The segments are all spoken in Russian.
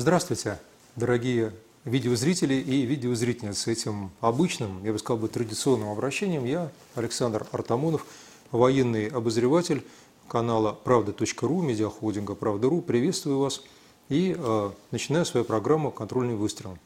Здравствуйте, дорогие видеозрители и видеозрительницы. Этим обычным, я бы сказал бы, традиционным обращением я, Александр Артамонов, военный обозреватель канала «Правда.ру», медиахолдинга «Правда.ру». Приветствую вас и э, начинаю свою программу «Контрольный выстрел».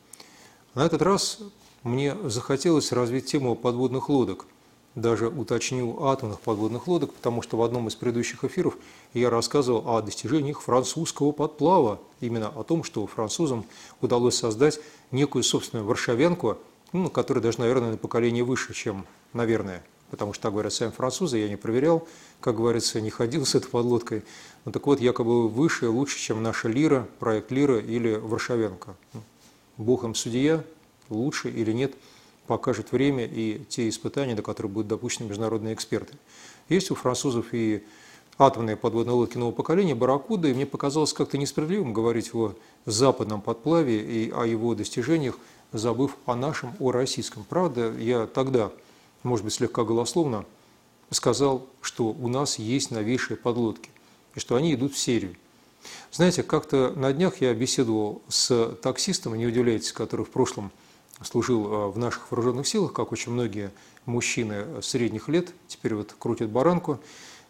На этот раз мне захотелось развить тему подводных лодок – даже уточнил атомных подводных лодок, потому что в одном из предыдущих эфиров я рассказывал о достижениях французского подплава, именно о том, что французам удалось создать некую собственную варшавянку, ну, которая даже, наверное, на поколение выше, чем, наверное, потому что так говорят сами французы, я не проверял, как говорится, не ходил с этой подлодкой. Ну так вот, якобы выше, лучше, чем наша Лира, проект Лира или Варшавянка. Ну, Бог им судья, лучше или нет – покажет время и те испытания, до которых будут допущены международные эксперты. Есть у французов и атомные подводные лодки нового поколения «Барракуда», и мне показалось как-то несправедливым говорить о западном подплаве и о его достижениях, забыв о нашем, о российском. Правда, я тогда, может быть, слегка голословно, сказал, что у нас есть новейшие подлодки, и что они идут в серию. Знаете, как-то на днях я беседовал с таксистом, не удивляйтесь, который в прошлом служил э, в наших вооруженных силах, как очень многие мужчины средних лет, теперь вот крутят баранку,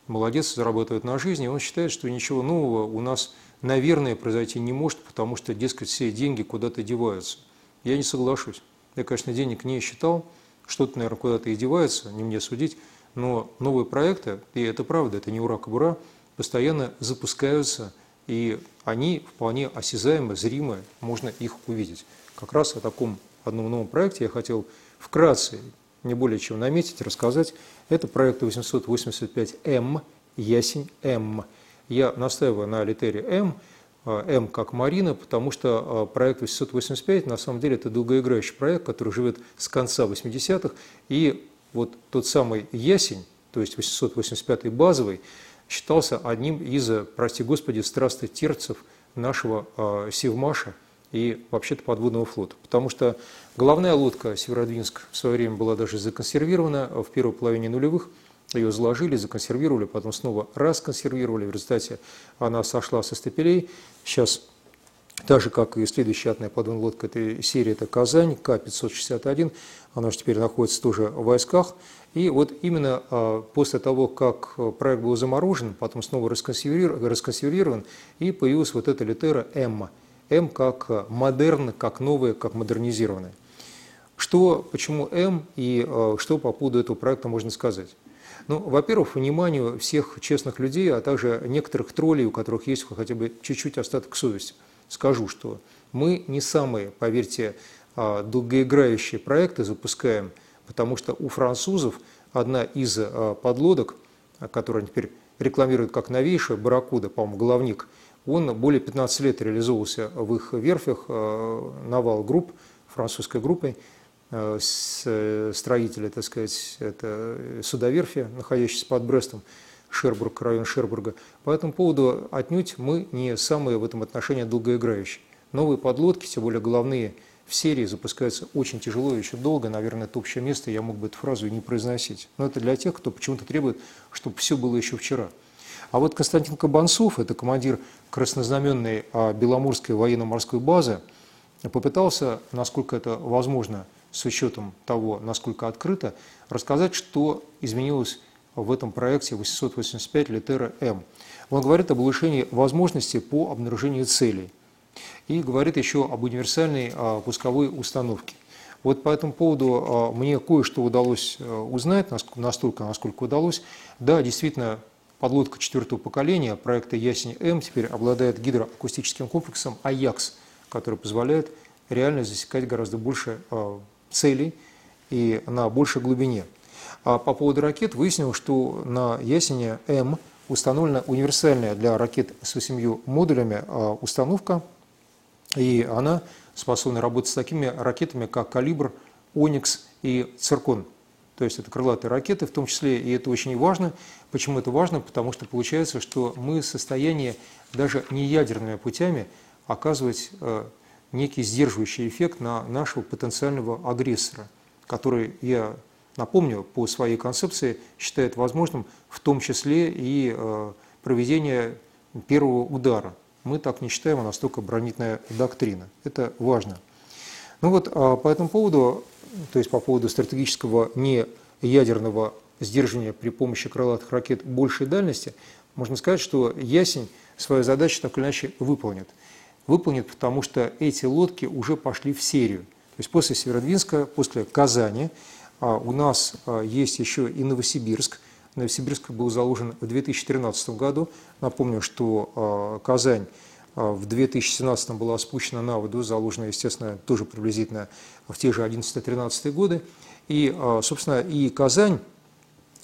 молодец, зарабатывает на жизнь, и он считает, что ничего нового у нас, наверное, произойти не может, потому что, дескать, все деньги куда-то деваются. Я не соглашусь. Я, конечно, денег не считал, что-то, наверное, куда-то и девается, не мне судить, но новые проекты, и это правда, это не ура-кабура, постоянно запускаются, и они вполне осязаемы, зримы, можно их увидеть. Как раз о таком одном новом проекте я хотел вкратце, не более чем наметить, рассказать. Это проект 885М, Ясень М. Я настаиваю на литере М, э, М как Марина, потому что э, проект 885 на самом деле это долгоиграющий проект, который живет с конца 80-х. И вот тот самый Ясень, то есть 885 базовый, считался одним из, прости господи, страстотерцев нашего э, Севмаша – и вообще-то подводного флота. Потому что головная лодка «Северодвинск» в свое время была даже законсервирована в первой половине нулевых. Ее заложили, законсервировали, потом снова расконсервировали. В результате она сошла со стапелей. Сейчас так же, как и следующая атомная подводная лодка этой серии, это «Казань», К-561, она же теперь находится тоже в войсках. И вот именно а, после того, как проект был заморожен, потом снова расконсервирован, и появилась вот эта литера «Эмма», М как модерн, как новое, как модернизированное. Что, почему М и э, что по поводу этого проекта можно сказать? Ну, во-первых, вниманию всех честных людей, а также некоторых троллей, у которых есть хотя бы чуть-чуть остаток совести, скажу, что мы не самые, поверьте, а, долгоиграющие проекты запускаем, потому что у французов одна из а, подлодок, которую они теперь рекламируют как новейшая, Барракуда, по-моему, головник – он более 15 лет реализовывался в их верфях, э, навал групп, французской группой, э, э, строители, так сказать, это судоверфи, находящиеся под Брестом, Шербург, район Шербурга. По этому поводу отнюдь мы не самые в этом отношении долгоиграющие. Новые подлодки, тем более головные в серии, запускаются очень тяжело и еще долго. Наверное, это общее место, я мог бы эту фразу и не произносить. Но это для тех, кто почему-то требует, чтобы все было еще вчера. А вот Константин Кабанцов, это командир краснознаменной а, Беломорской военно-морской базы, попытался, насколько это возможно, с учетом того, насколько открыто, рассказать, что изменилось в этом проекте 885 литера М. Он говорит об улучшении возможностей по обнаружению целей и говорит еще об универсальной а, пусковой установке. Вот по этому поводу а, мне кое-что удалось узнать, настолько, насколько удалось. Да, действительно, Подлодка четвертого поколения проекта «Ясень-М» теперь обладает гидроакустическим комплексом «Аякс», который позволяет реально засекать гораздо больше а, целей и на большей глубине. А по поводу ракет выяснилось, что на «Ясене М» установлена универсальная для ракет с восемью модулями а, установка, и она способна работать с такими ракетами, как «Калибр», «Оникс» и «Циркон». То есть это крылатые ракеты в том числе, и это очень важно. Почему это важно? Потому что получается, что мы в состоянии даже не ядерными путями оказывать э, некий сдерживающий эффект на нашего потенциального агрессора, который, я напомню, по своей концепции считает возможным в том числе и э, проведение первого удара. мы так не считаем, а настолько оборонительная доктрина. Это важно. Ну вот а по этому поводу, то есть по поводу стратегического неядерного сдерживания при помощи крылатых ракет большей дальности, можно сказать, что Ясень свою задачу так или иначе выполнит. Выполнит, потому что эти лодки уже пошли в серию. То есть после Северодвинска, после Казани а, у нас а, есть еще и Новосибирск. Новосибирск был заложен в 2013 году. Напомню, что Казань в 2017 была спущена на воду, заложена, естественно, тоже приблизительно в те же 11-13 годы. И, собственно, и Казань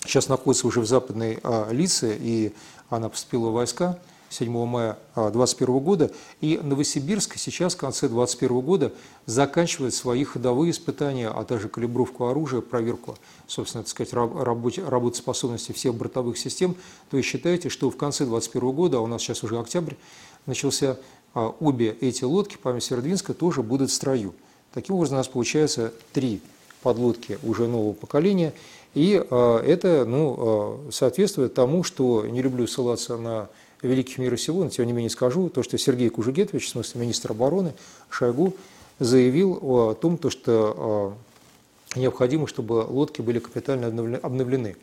сейчас находится уже в западной Лице, и она поступила в войска 7 мая 2021 года, и Новосибирск сейчас в конце 2021 года заканчивает свои ходовые испытания, а также калибровку оружия, проверку, собственно, так сказать, работ, работоспособности всех бортовых систем. То есть считайте, что в конце 2021 года, а у нас сейчас уже октябрь, начался, а, обе эти лодки, память Северодвинска, тоже будут в строю. Таким образом, у нас получается три подлодки уже нового поколения – и а, это ну, а, соответствует тому, что не люблю ссылаться на великих мира сего, но тем не менее скажу, то, что Сергей Кужугетович, в смысле министр обороны Шойгу, заявил о том, то, что а, необходимо, чтобы лодки были капитально обновлены.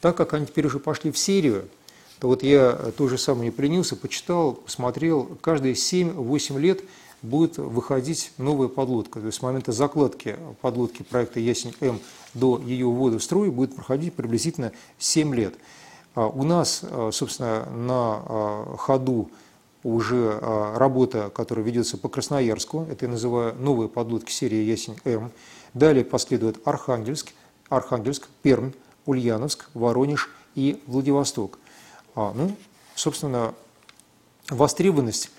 Так как они теперь уже пошли в серию, то вот я то же самое не пленился, почитал, посмотрел, каждые 7-8 лет будет выходить новая подлодка. То есть с момента закладки подлодки проекта «Ясень-М» до ее ввода в строй будет проходить приблизительно 7 лет. А у нас, а, собственно, на а, ходу уже работа, которая ведется по Красноярску, это я называю новые подлодки серии «Ясень-М». Далее последует Архангельск, Архангельск, Пермь, Ульяновск, Воронеж и Владивосток. Ну, собственно, востребованность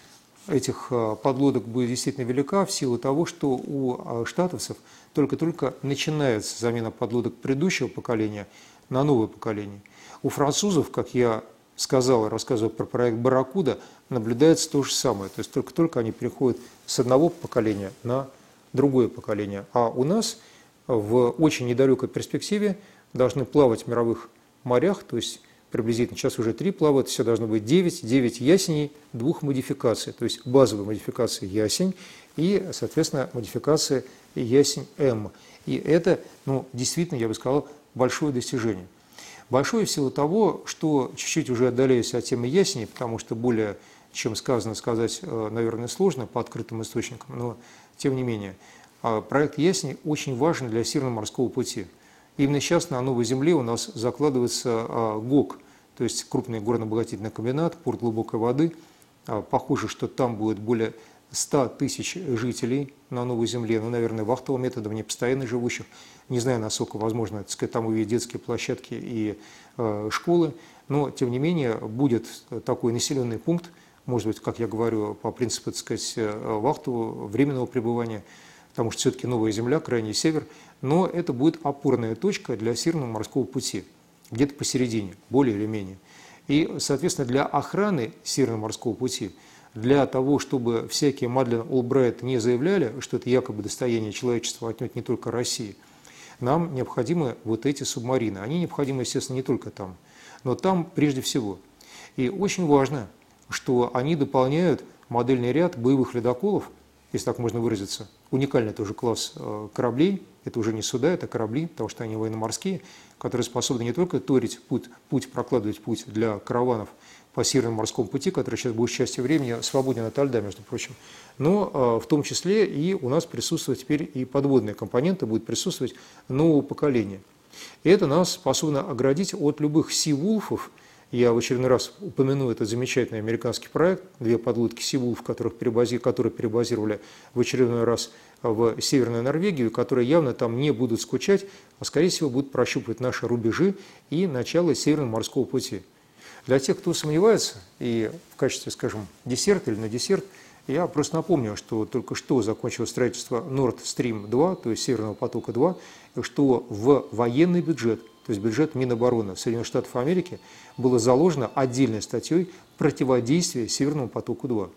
этих подлодок будет действительно велика в силу того, что у штатовцев – только-только начинается замена подлодок предыдущего поколения на новое поколение. У французов, как я сказал, рассказывая про проект «Барракуда», наблюдается то же самое. То есть только-только они переходят с одного поколения на другое поколение. А у нас в очень недалекой перспективе должны плавать в мировых морях, то есть приблизительно сейчас уже три плавают, все должно быть 9, 9 ясеней, двух модификаций, то есть базовая модификация ясень и, соответственно, модификация ясень М. И это, ну, действительно, я бы сказал, большое достижение. Большое в силу того, что чуть-чуть уже отдаляюсь от темы ясени, потому что более, чем сказано, сказать, э, наверное, сложно по открытым источникам, но тем не менее, а, проект ясени очень важен для Северно-морского пути. Именно сейчас на Новой Земле у нас закладывается а, ГОК, то есть крупный горно-обогатительный комбинат, порт глубокой воды. А, похоже, что там будет более 100 тысяч жителей на Новой Земле, ну, наверное, вахтовым методом, не постоянно живущих. Не знаю, насколько возможно, так сказать, там увидеть детские площадки и э, школы, но, тем не менее, будет такой населенный пункт, может быть, как я говорю, по принципу, так сказать, э, вахтового, временного пребывания, потому что все-таки Новая Земля, крайний север, но это будет опорная точка для Северного морского пути, где-то посередине, более или менее. И, соответственно, для охраны Северного морского пути – для того, чтобы всякие Мадлен Олбрайт не заявляли, что это якобы достояние человечества, отнюдь не только России, нам необходимы вот эти субмарины. Они необходимы, естественно, не только там, но там прежде всего. И очень важно, что они дополняют модельный ряд боевых ледоколов, если так можно выразиться. Уникальный тоже класс э, кораблей, это уже не суда, это корабли, потому что они военно-морские, которые способны не только торить путь, путь, прокладывать путь для караванов по Северному морскому пути, который сейчас будет частью времени свободен от льда, между прочим. Но а, в том числе и у нас присутствуют теперь и подводные компоненты, будут присутствовать нового поколения. И это нас способно оградить от любых сивулфов. Я в очередной раз упомяну этот замечательный американский проект, две подлодки Сивулф, которых перебази, которые перебазировали в очередной раз в Северную Норвегию, которые явно там не будут скучать, а скорее всего будут прощупывать наши рубежи и начало Северного морского пути. Для тех, кто сомневается, и в качестве, скажем, десерта или на десерт, я просто напомню, что только что закончилось строительство Nord Stream 2, то есть Северного потока 2, и что в военный бюджет, то есть бюджет Минобороны Соединенных Штатов Америки, было заложено отдельной статьей противодействие Северному потоку 2.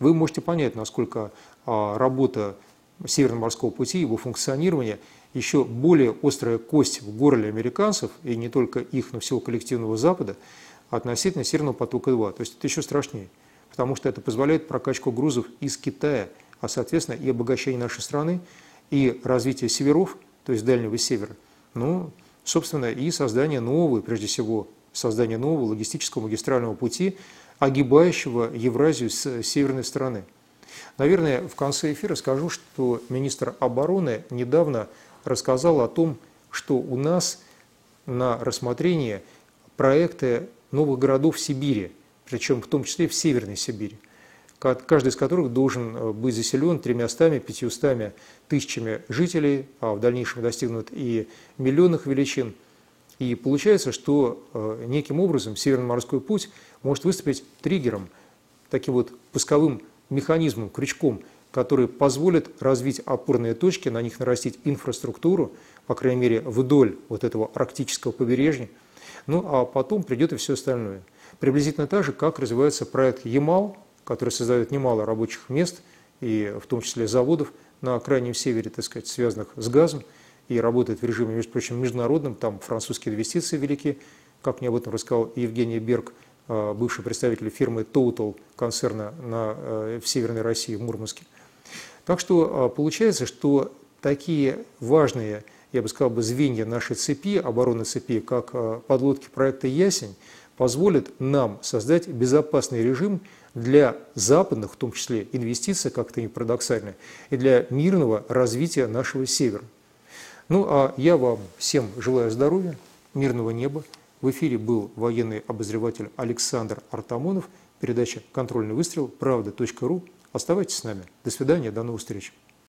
Вы можете понять, насколько а, работа Северного морского пути, его функционирование еще более острая кость в горле американцев, и не только их, но всего коллективного Запада – относительно Северного потока-2. То есть это еще страшнее. потому что это позволяет прокачку грузов из Китая, а, соответственно, и обогащение нашей страны, и развитие северов, то есть Дальнего Севера, ну, собственно, и создание нового, прежде всего, создание нового логистического магистрального пути, огибающего Евразию с северной стороны. Наверное, в конце эфира скажу, что министр обороны недавно рассказал о том, что у нас на рассмотрение проекты новых городов в Сибири, причем в том числе в Северной Сибири, каждый из которых должен э, быть заселен тремястами, пятьюстами тысячами жителей, а в дальнейшем достигнут и миллионных величин. И получается, что э, неким образом Северный морской путь может выступить триггером, таким вот пусковым механизмом, крючком, который позволит развить опорные точки, на них нарастить инфраструктуру, по крайней мере, вдоль вот этого арктического побережья. Ну, а потом придет и все остальное. Приблизительно так же, как развивается проект «Ямал», который создает немало рабочих мест, и в том числе заводов на крайнем севере, так сказать, связанных с газом, и работает в режиме, между прочим, международном, там французские инвестиции велики, как мне об этом рассказал Евгений Берг, а, бывший представитель фирмы Total концерна на, э, в Северной России, в Мурманске. Так что а, получается, что такие важные, я бы сказал, бы, звенья нашей цепи, обороны цепи, как подлодки проекта «Ясень», позволят нам создать безопасный режим для западных, в том числе инвестиций, как-то не парадоксально, и для мирного развития нашего севера. Ну а я вам всем желаю здоровья, мирного неба. В эфире был военный обозреватель Александр Артамонов. Передача «Контрольный выстрел. Правда.ру». Оставайтесь с нами. До свидания, до новых встреч.